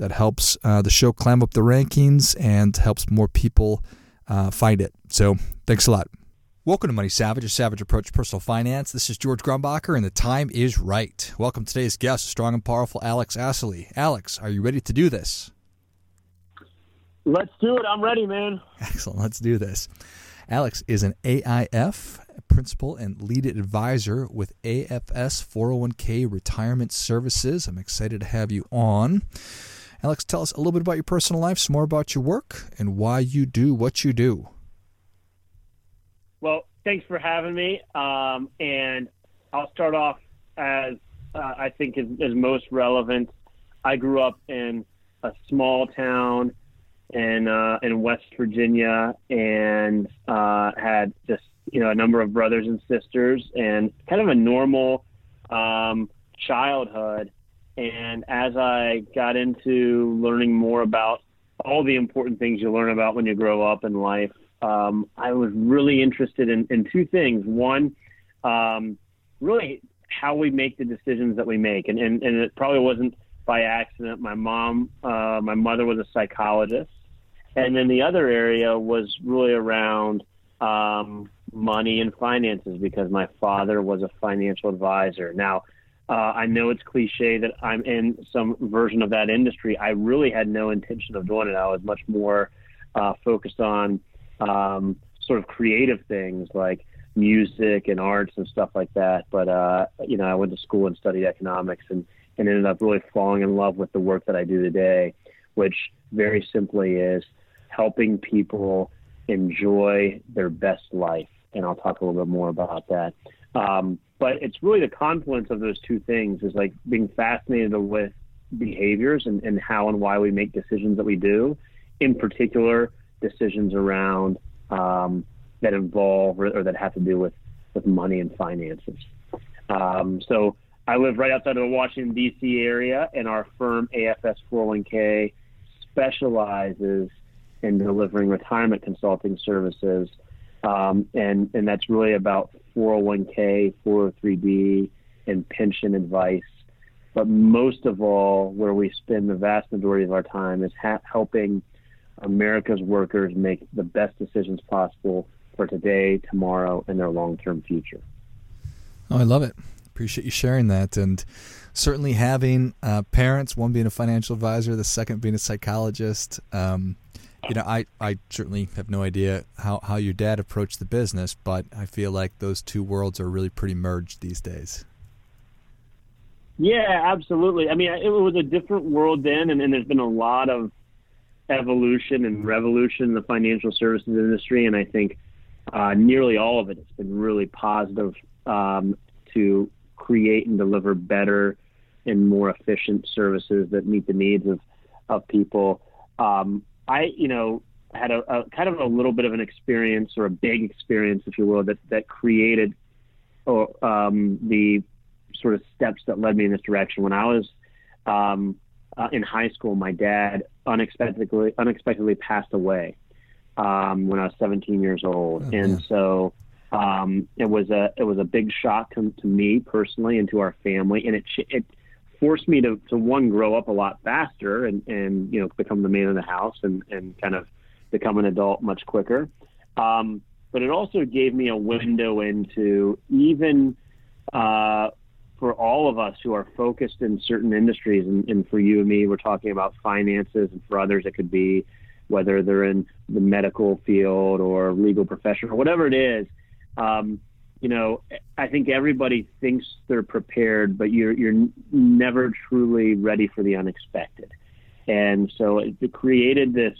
That helps uh, the show climb up the rankings and helps more people uh, find it. So thanks a lot. Welcome to Money Savage, a savage approach to personal finance. This is George Grumbacher, and the time is right. Welcome to today's guest, strong and powerful Alex Assaley. Alex, are you ready to do this? Let's do it. I'm ready, man. Excellent. Let's do this. Alex is an AIF principal and lead advisor with AFS 401k Retirement Services. I'm excited to have you on. Alex, tell us a little bit about your personal life, some more about your work, and why you do what you do. Well, thanks for having me. Um, and I'll start off as uh, I think is, is, most relevant. I grew up in a small town in uh, in West Virginia and uh, had just you know a number of brothers and sisters and kind of a normal um, childhood. And as I got into learning more about all the important things you learn about when you grow up in life, um, I was really interested in, in two things. One, um, really how we make the decisions that we make. And, and, and it probably wasn't by accident. My mom, uh, my mother was a psychologist. And then the other area was really around um, money and finances because my father was a financial advisor. Now, uh, I know it's cliche that I'm in some version of that industry. I really had no intention of doing it. I was much more uh, focused on um, sort of creative things like music and arts and stuff like that. But uh, you know, I went to school and studied economics and, and ended up really falling in love with the work that I do today, which very simply is helping people enjoy their best life. And I'll talk a little bit more about that. Um, but it's really the confluence of those two things is like being fascinated with behaviors and, and how and why we make decisions that we do. In particular, decisions around um, that involve or, or, that have to do with, with money and finances. Um, so I live right outside of the Washington, D.C. area, and our firm, AFS 401k, specializes in delivering retirement consulting services. Um, and, and that's really about 401k, 403b, and pension advice. But most of all, where we spend the vast majority of our time is ha- helping America's workers make the best decisions possible for today, tomorrow, and their long term future. Oh, I love it. Appreciate you sharing that. And certainly having uh, parents, one being a financial advisor, the second being a psychologist. Um, you know, I, I certainly have no idea how, how your dad approached the business, but I feel like those two worlds are really pretty merged these days. Yeah, absolutely. I mean, it was a different world then, and, and there's been a lot of evolution and revolution in the financial services industry, and I think uh, nearly all of it has been really positive um, to create and deliver better and more efficient services that meet the needs of of people. Um, I, you know, had a, a, kind of a little bit of an experience or a big experience, if you will, that that created or, um, the sort of steps that led me in this direction. When I was um, uh, in high school, my dad unexpectedly unexpectedly passed away um, when I was 17 years old, oh, and yeah. so um, it was a it was a big shock to, to me personally and to our family, and it it forced me to, to one grow up a lot faster and and you know become the man of the house and and kind of become an adult much quicker. Um, but it also gave me a window into even uh, for all of us who are focused in certain industries, and, and for you and me, we're talking about finances, and for others, it could be whether they're in the medical field or legal profession or whatever it is. Um, you know, I think everybody thinks they're prepared, but you're you're never truly ready for the unexpected, and so it created this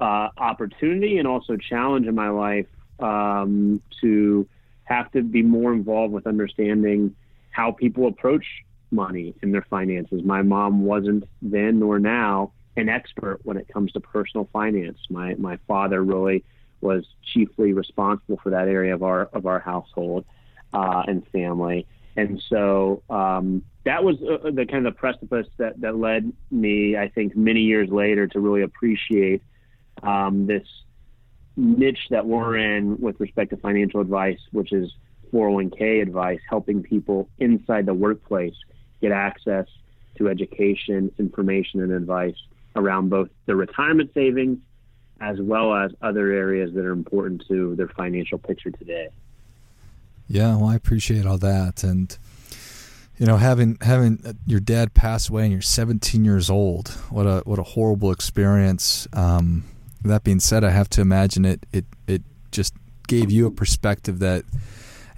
uh, opportunity and also challenge in my life um, to have to be more involved with understanding how people approach money and their finances. My mom wasn't then nor now an expert when it comes to personal finance. My my father really was chiefly responsible for that area of our of our household uh, and family, and so um, that was uh, the kind of the precipice that that led me, I think, many years later to really appreciate um, this niche that we're in with respect to financial advice, which is 401k advice, helping people inside the workplace get access to education, information, and advice around both the retirement savings as well as other areas that are important to their financial picture today. Yeah, well, I appreciate all that, and you know, having having your dad pass away and you're 17 years old, what a what a horrible experience. Um, that being said, I have to imagine it it it just gave you a perspective that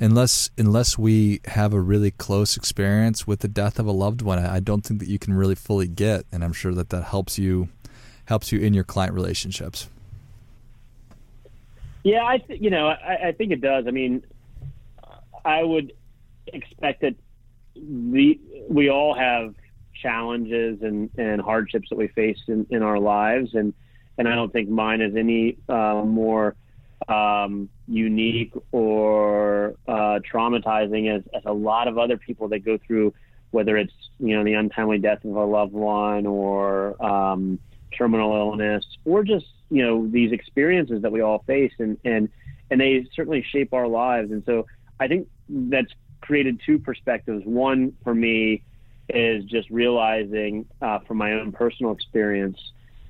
unless unless we have a really close experience with the death of a loved one, I don't think that you can really fully get, and I'm sure that that helps you helps you in your client relationships. Yeah, I th- you know I, I think it does. I mean, I would expect that the we all have challenges and, and hardships that we face in, in our lives, and and I don't think mine is any uh, more um, unique or uh, traumatizing as, as a lot of other people that go through, whether it's you know the untimely death of a loved one or um, terminal illness or just you know these experiences that we all face, and and and they certainly shape our lives. And so I think that's created two perspectives. One for me is just realizing uh, from my own personal experience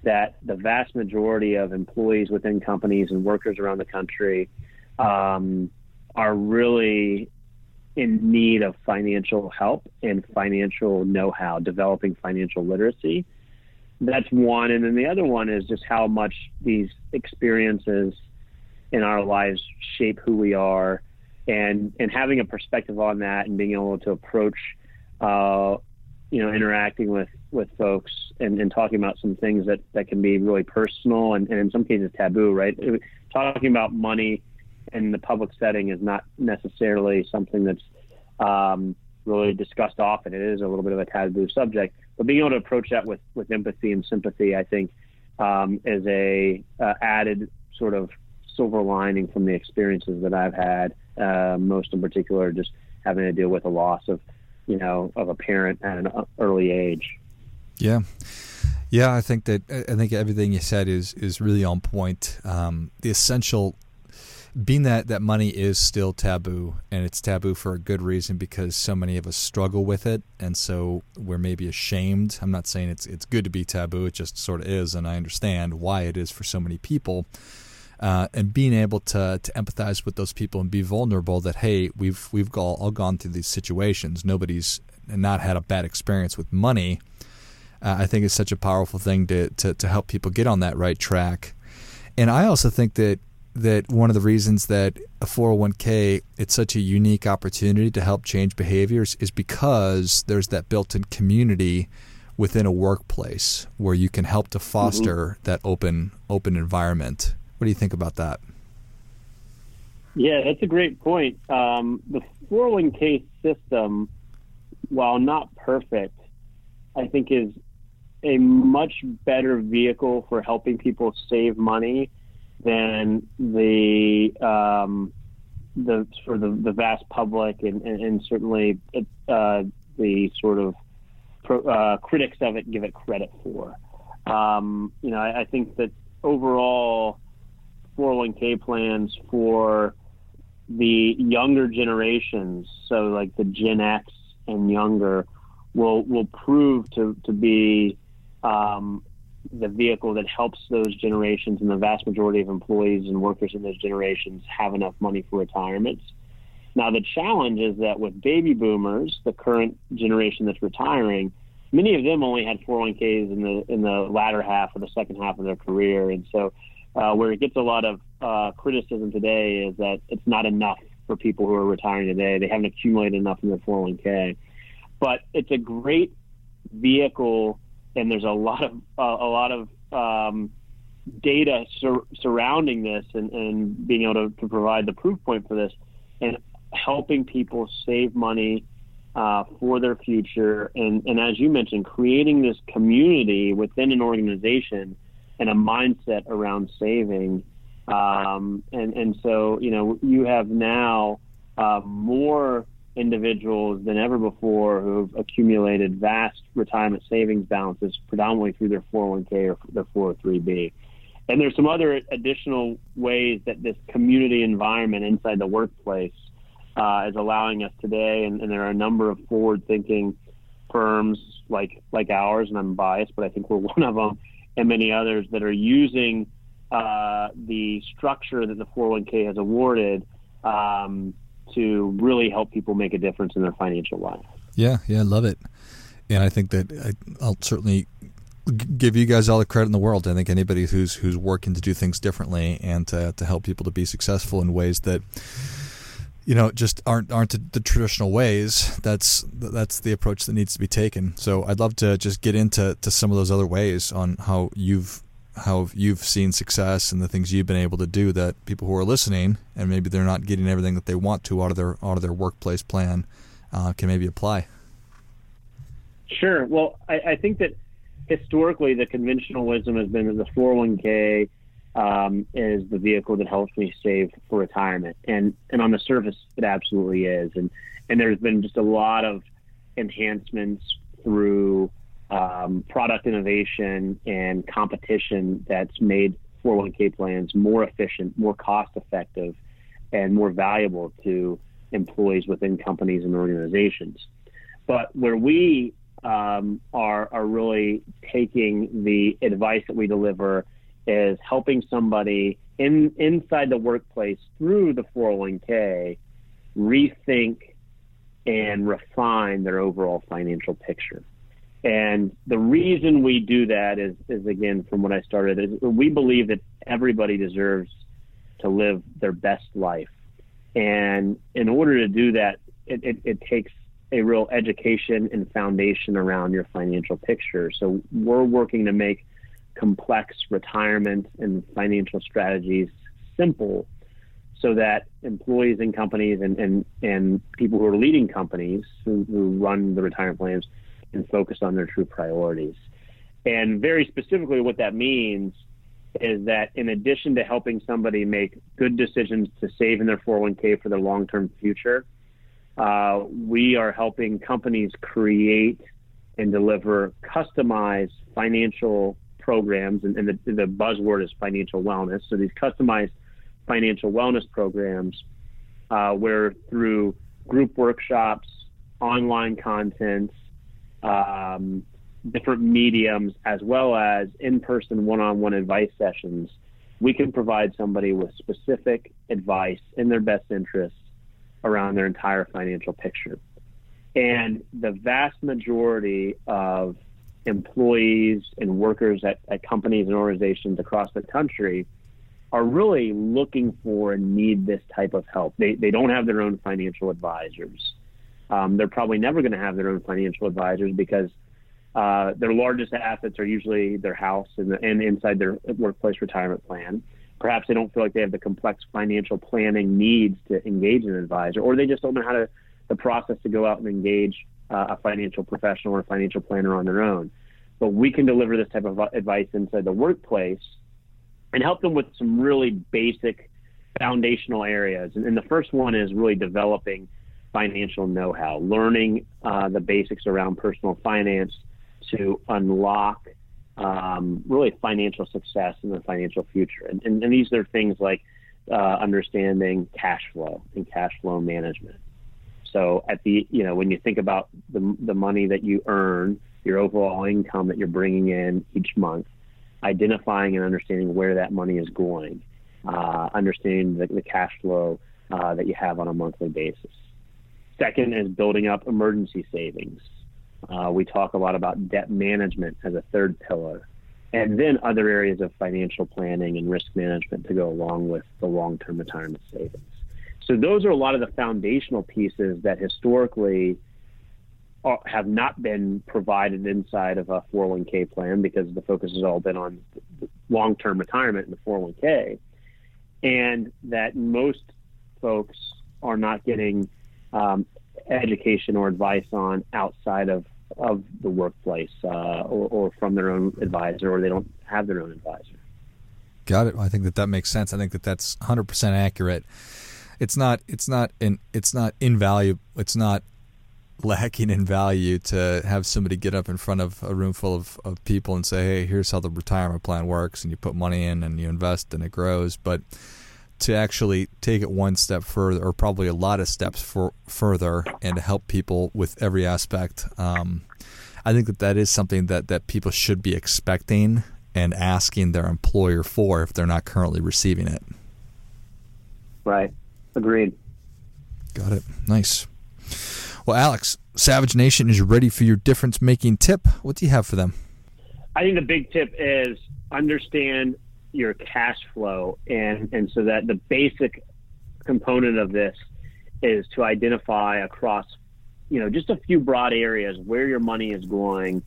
that the vast majority of employees within companies and workers around the country um, are really in need of financial help and financial know-how, developing financial literacy. That's one, and then the other one is just how much these experiences in our lives shape who we are, and and having a perspective on that and being able to approach, uh, you know, interacting with with folks and, and talking about some things that, that can be really personal and, and in some cases taboo, right? Talking about money in the public setting is not necessarily something that's um, really discussed often. It is a little bit of a taboo subject, but being able to approach that with, with empathy and sympathy, I think, um, is a uh, added sort of silver lining from the experiences that I've had. Uh, most in particular, just having to deal with a loss of, you know, of a parent at an early age. Yeah. Yeah, I think that I think everything you said is is really on point. Um, the essential being that that money is still taboo and it's taboo for a good reason because so many of us struggle with it and so we're maybe ashamed. I'm not saying it's it's good to be taboo it just sort of is and i understand why it is for so many people. Uh, and being able to to empathize with those people and be vulnerable that hey we've we've all, all gone through these situations. Nobody's not had a bad experience with money. Uh, I think is such a powerful thing to, to, to help people get on that right track. And I also think that that one of the reasons that a 401k it's such a unique opportunity to help change behaviors is because there's that built-in community within a workplace where you can help to foster mm-hmm. that open open environment. What do you think about that? Yeah, that's a great point. Um, the 401k system, while not perfect, I think is a much better vehicle for helping people save money than the um, the for the, the vast public and, and, and certainly uh, the sort of pro, uh, critics of it give it credit for. Um, you know, I, I, think that overall 401k plans for the younger generations, so like the Gen X and younger, will will prove to to be um, the vehicle that helps those generations and the vast majority of employees and workers in those generations have enough money for retirements. Now, the challenge is that with baby boomers, the current generation that's retiring, many of them only had 401ks in the in the latter half or the second half of their career, and so uh, where it gets a lot of uh, criticism today is that it's not enough for people who are retiring today. They haven't accumulated enough in their 401k, but it's a great vehicle and there's a lot of uh, a lot of um, data sur- surrounding this and, and being able to, to, provide the proof point for this and helping people save money uh, for their future. And, and as you mentioned, creating this community within an organization and a mindset around saving. Um, and, and so, you know, you have now uh, more individuals than ever before who've accumulated vast retirement savings balances, predominantly through their 401k or their 403b. And there's some other additional ways that this community environment inside the workplace uh, is allowing us today. And, and, there are a number of forward-thinking firms like like ours, and I'm biased, but I think we're one of them, and many others that are using uh, the structure that the 401k has awarded um, to really help people make a difference in their financial life. Yeah, yeah, I love it. And I think that I'll certainly give you guys all the credit in the world. I think anybody who's who's working to do things differently and to, to help people to be successful in ways that you know just aren't aren't the, the, traditional ways. That's that's the approach that needs to be taken. So I'd love to just get into to some of those other ways on how you've how you've seen success and the things you've been able to do that people who are listening and maybe they're not getting everything that they want to out of their out of their workplace plan uh, can maybe apply. Sure. Well, I, I think that historically the conventional wisdom has been that the 401k um, is the vehicle that helps me save for retirement, and and on the surface it absolutely is, and and there's been just a lot of enhancements through um, product innovation and competition that's made 401k plans more efficient, more cost effective, and more valuable to employees within companies and organizations. But where we um, are are really taking the advice that we deliver is helping somebody in inside the workplace through the 401k rethink and refine their overall financial picture. And the reason we do that is, is again, from what I started, is we believe that everybody deserves to live their best life. And in order to do that, it, it, it takes a real education and foundation around your financial picture. So we're working to make complex retirement and financial strategies simple so that employees in companies and, and, and people who are leading companies who, who run the retirement plans can focus on their true priorities. And very specifically, what that means is that in addition to helping somebody make good decisions to save in their 401k for their long term future, uh, we are helping companies create and deliver customized financial programs, and, and the, the buzzword is financial wellness. So these customized financial wellness programs, uh, where through group workshops, online content, um, different mediums, as well as in-person one-on-one advice sessions, we can provide somebody with specific advice in their best interest around their entire financial picture. And the vast majority of employees and workers at, at companies and organizations across the country are really looking for and need this type of help. They, they don't have their own financial advisors. Um, they're probably never going to have their own financial advisors because uh, their largest assets are usually their house and, the, and inside their workplace retirement plan perhaps they don't feel like they have the complex financial planning needs to engage an advisor, or they just don't know how to the process to go out and engage uh, a financial professional or a financial planner on their own. But we can deliver this type of advice inside the workplace and help them with some really basic foundational areas. And, and the first one is really developing financial know-how, learning uh, the basics around personal finance to unlock um, really financial success in the financial future. And, and, and these are things like uh, understanding cash flow and cash flow management. So at the you know when you think about the the money that you earn, your overall income that you're bringing in each month, identifying and understanding where that money is going, uh, understanding the, the, cash flow uh, that you have on a monthly basis. Second is building up emergency savings. Uh, we talk a lot about debt management as a third pillar, and then other areas of financial planning and risk management to go along with the long term retirement savings. So, those are a lot of the foundational pieces that historically are, have not been provided inside of a 401k plan because the focus has all been on long term retirement in the 401k, and that most folks are not getting um, education or advice on outside of of the workplace uh, or, or from their own advisor, or they don't have their own advisor. Got it. I think that that makes sense. I think that that's 100% accurate. It's not. It's not. In, it's not invaluable. It's not lacking in value to have somebody get up in front of a room full of, of people and say, "Hey, here's how the retirement plan works," and you put money in and you invest and it grows. But to actually take it one step further, or probably a lot of steps for, further, and to help people with every aspect. Um, I think that that is something that, that people should be expecting and asking their employer for if they're not currently receiving it. Right. Agreed. Got it. Nice. Well, Alex, Savage Nation is ready for your difference making tip. What do you have for them? I think the big tip is understand your cash flow, and and so that the basic component of this is to identify across, you know, just a few broad areas where your money is going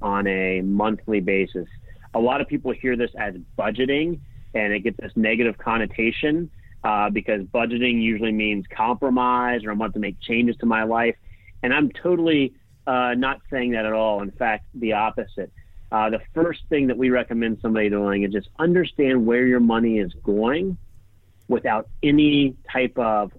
on a monthly basis. A lot of people hear this as budgeting, and it gets this negative connotation uh, because budgeting usually means compromise or I want to make changes to my life. And I'm totally uh, not saying that at all. In fact, the opposite. Uh, the first thing that we recommend somebody doing is just understand where your money is going without any type of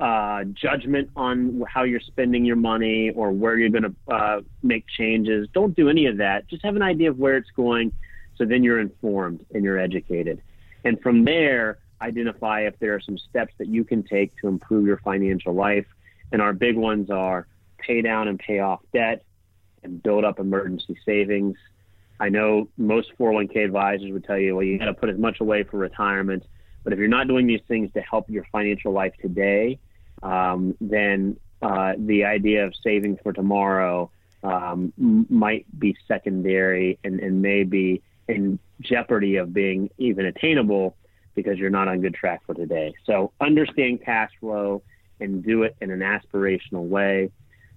uh, judgment on how you're spending your money or where you're going to uh, make changes. Don't do any of that. Just have an idea of where it's going so then you're informed and you're educated. And from there, identify if there are some steps that you can take to improve your financial life. And our big ones are pay down and pay off debt, and build up emergency savings. I know most 401k advisors would tell you, well, you got to put as much away for retirement. But if you're not doing these things to help your financial life today, um, then uh, the idea of saving for tomorrow um, might be secondary and, and may be in jeopardy of being even attainable because you're not on good track for today. So understand cash flow and do it in an aspirational way.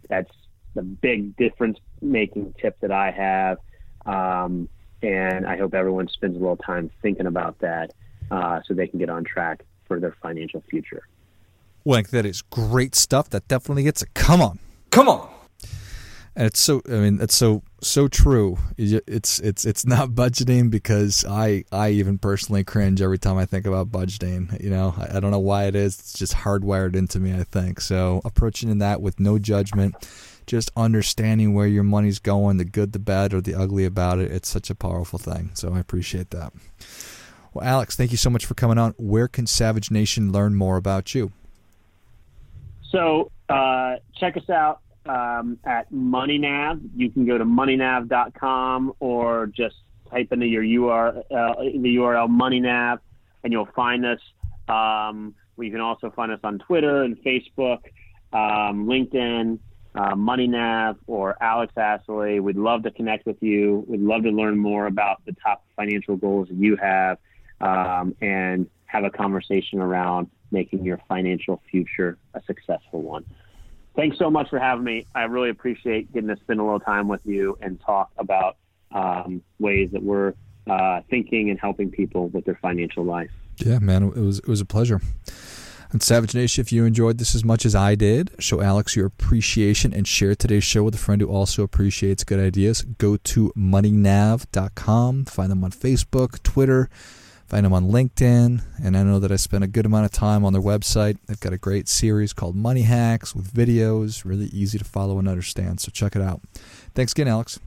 That's the big difference making tip that I have. Um, and I hope everyone spends a little time thinking about that uh, so they can get on track for their financial future. Well, that is great stuff. That definitely gets a come on. Come on. And it's so I mean it's so so true. It's it's it's not budgeting because I I even personally cringe every time I think about budgeting. You know, I, I don't know why it is. It's just hardwired into me, I think. So approaching in that with no judgment just understanding where your money's going, the good, the bad, or the ugly about it, it's such a powerful thing. So I appreciate that. Well, Alex, thank you so much for coming on. Where can Savage Nation learn more about you? So uh, check us out um, at MoneyNav. You can go to moneynav.com or just type into your URL, uh, the URL MoneyNav, and you'll find us. Um, you can also find us on Twitter and Facebook, um, LinkedIn uh, or Alex Assaley. We'd love to connect with you. We'd love to learn more about the top financial goals you have um, and have a conversation around making your financial future a successful one. Thanks so much for having me. I really appreciate getting to spend a little time with you and talk about um, ways that we're uh, thinking and helping people with their financial life. Yeah, man, it was it was a pleasure. And Savage Nation, if you enjoyed this as much as I did, show Alex your appreciation and share today's show with a friend who also appreciates good ideas. Go to moneynav.com, find them on Facebook, Twitter, find them on LinkedIn. And I know that I spent a good amount of time on their website. They've got a great series called Money Hacks with videos, really easy to follow and understand. So check it out. Thanks again, Alex.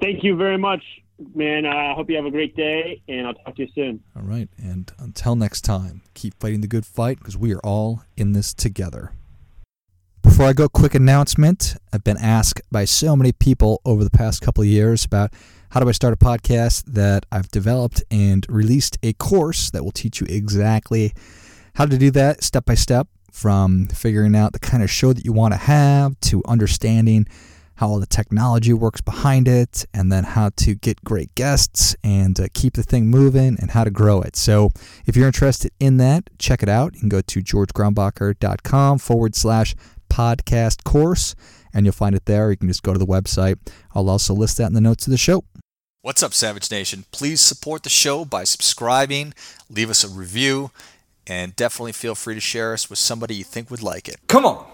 Thank you very much man, I hope you have a great day, and I'll talk to you soon. All right. And until next time, keep fighting the good fight because we are all in this together. Before I go, quick announcement. I've been asked by so many people over the past couple of years about how do I start a podcast that I've developed and released a course that will teach you exactly how to do that step by step from figuring out the kind of show that you want to have to understanding how all the technology works behind it, and then how to get great guests and uh, keep the thing moving and how to grow it. So if you're interested in that, check it out. You can go to georgegrumbacher.com forward slash podcast course, and you'll find it there. You can just go to the website. I'll also list that in the notes of the show. What's up, Savage Nation? Please support the show by subscribing, leave us a review and definitely feel free to share us with somebody you think would like it. Come on.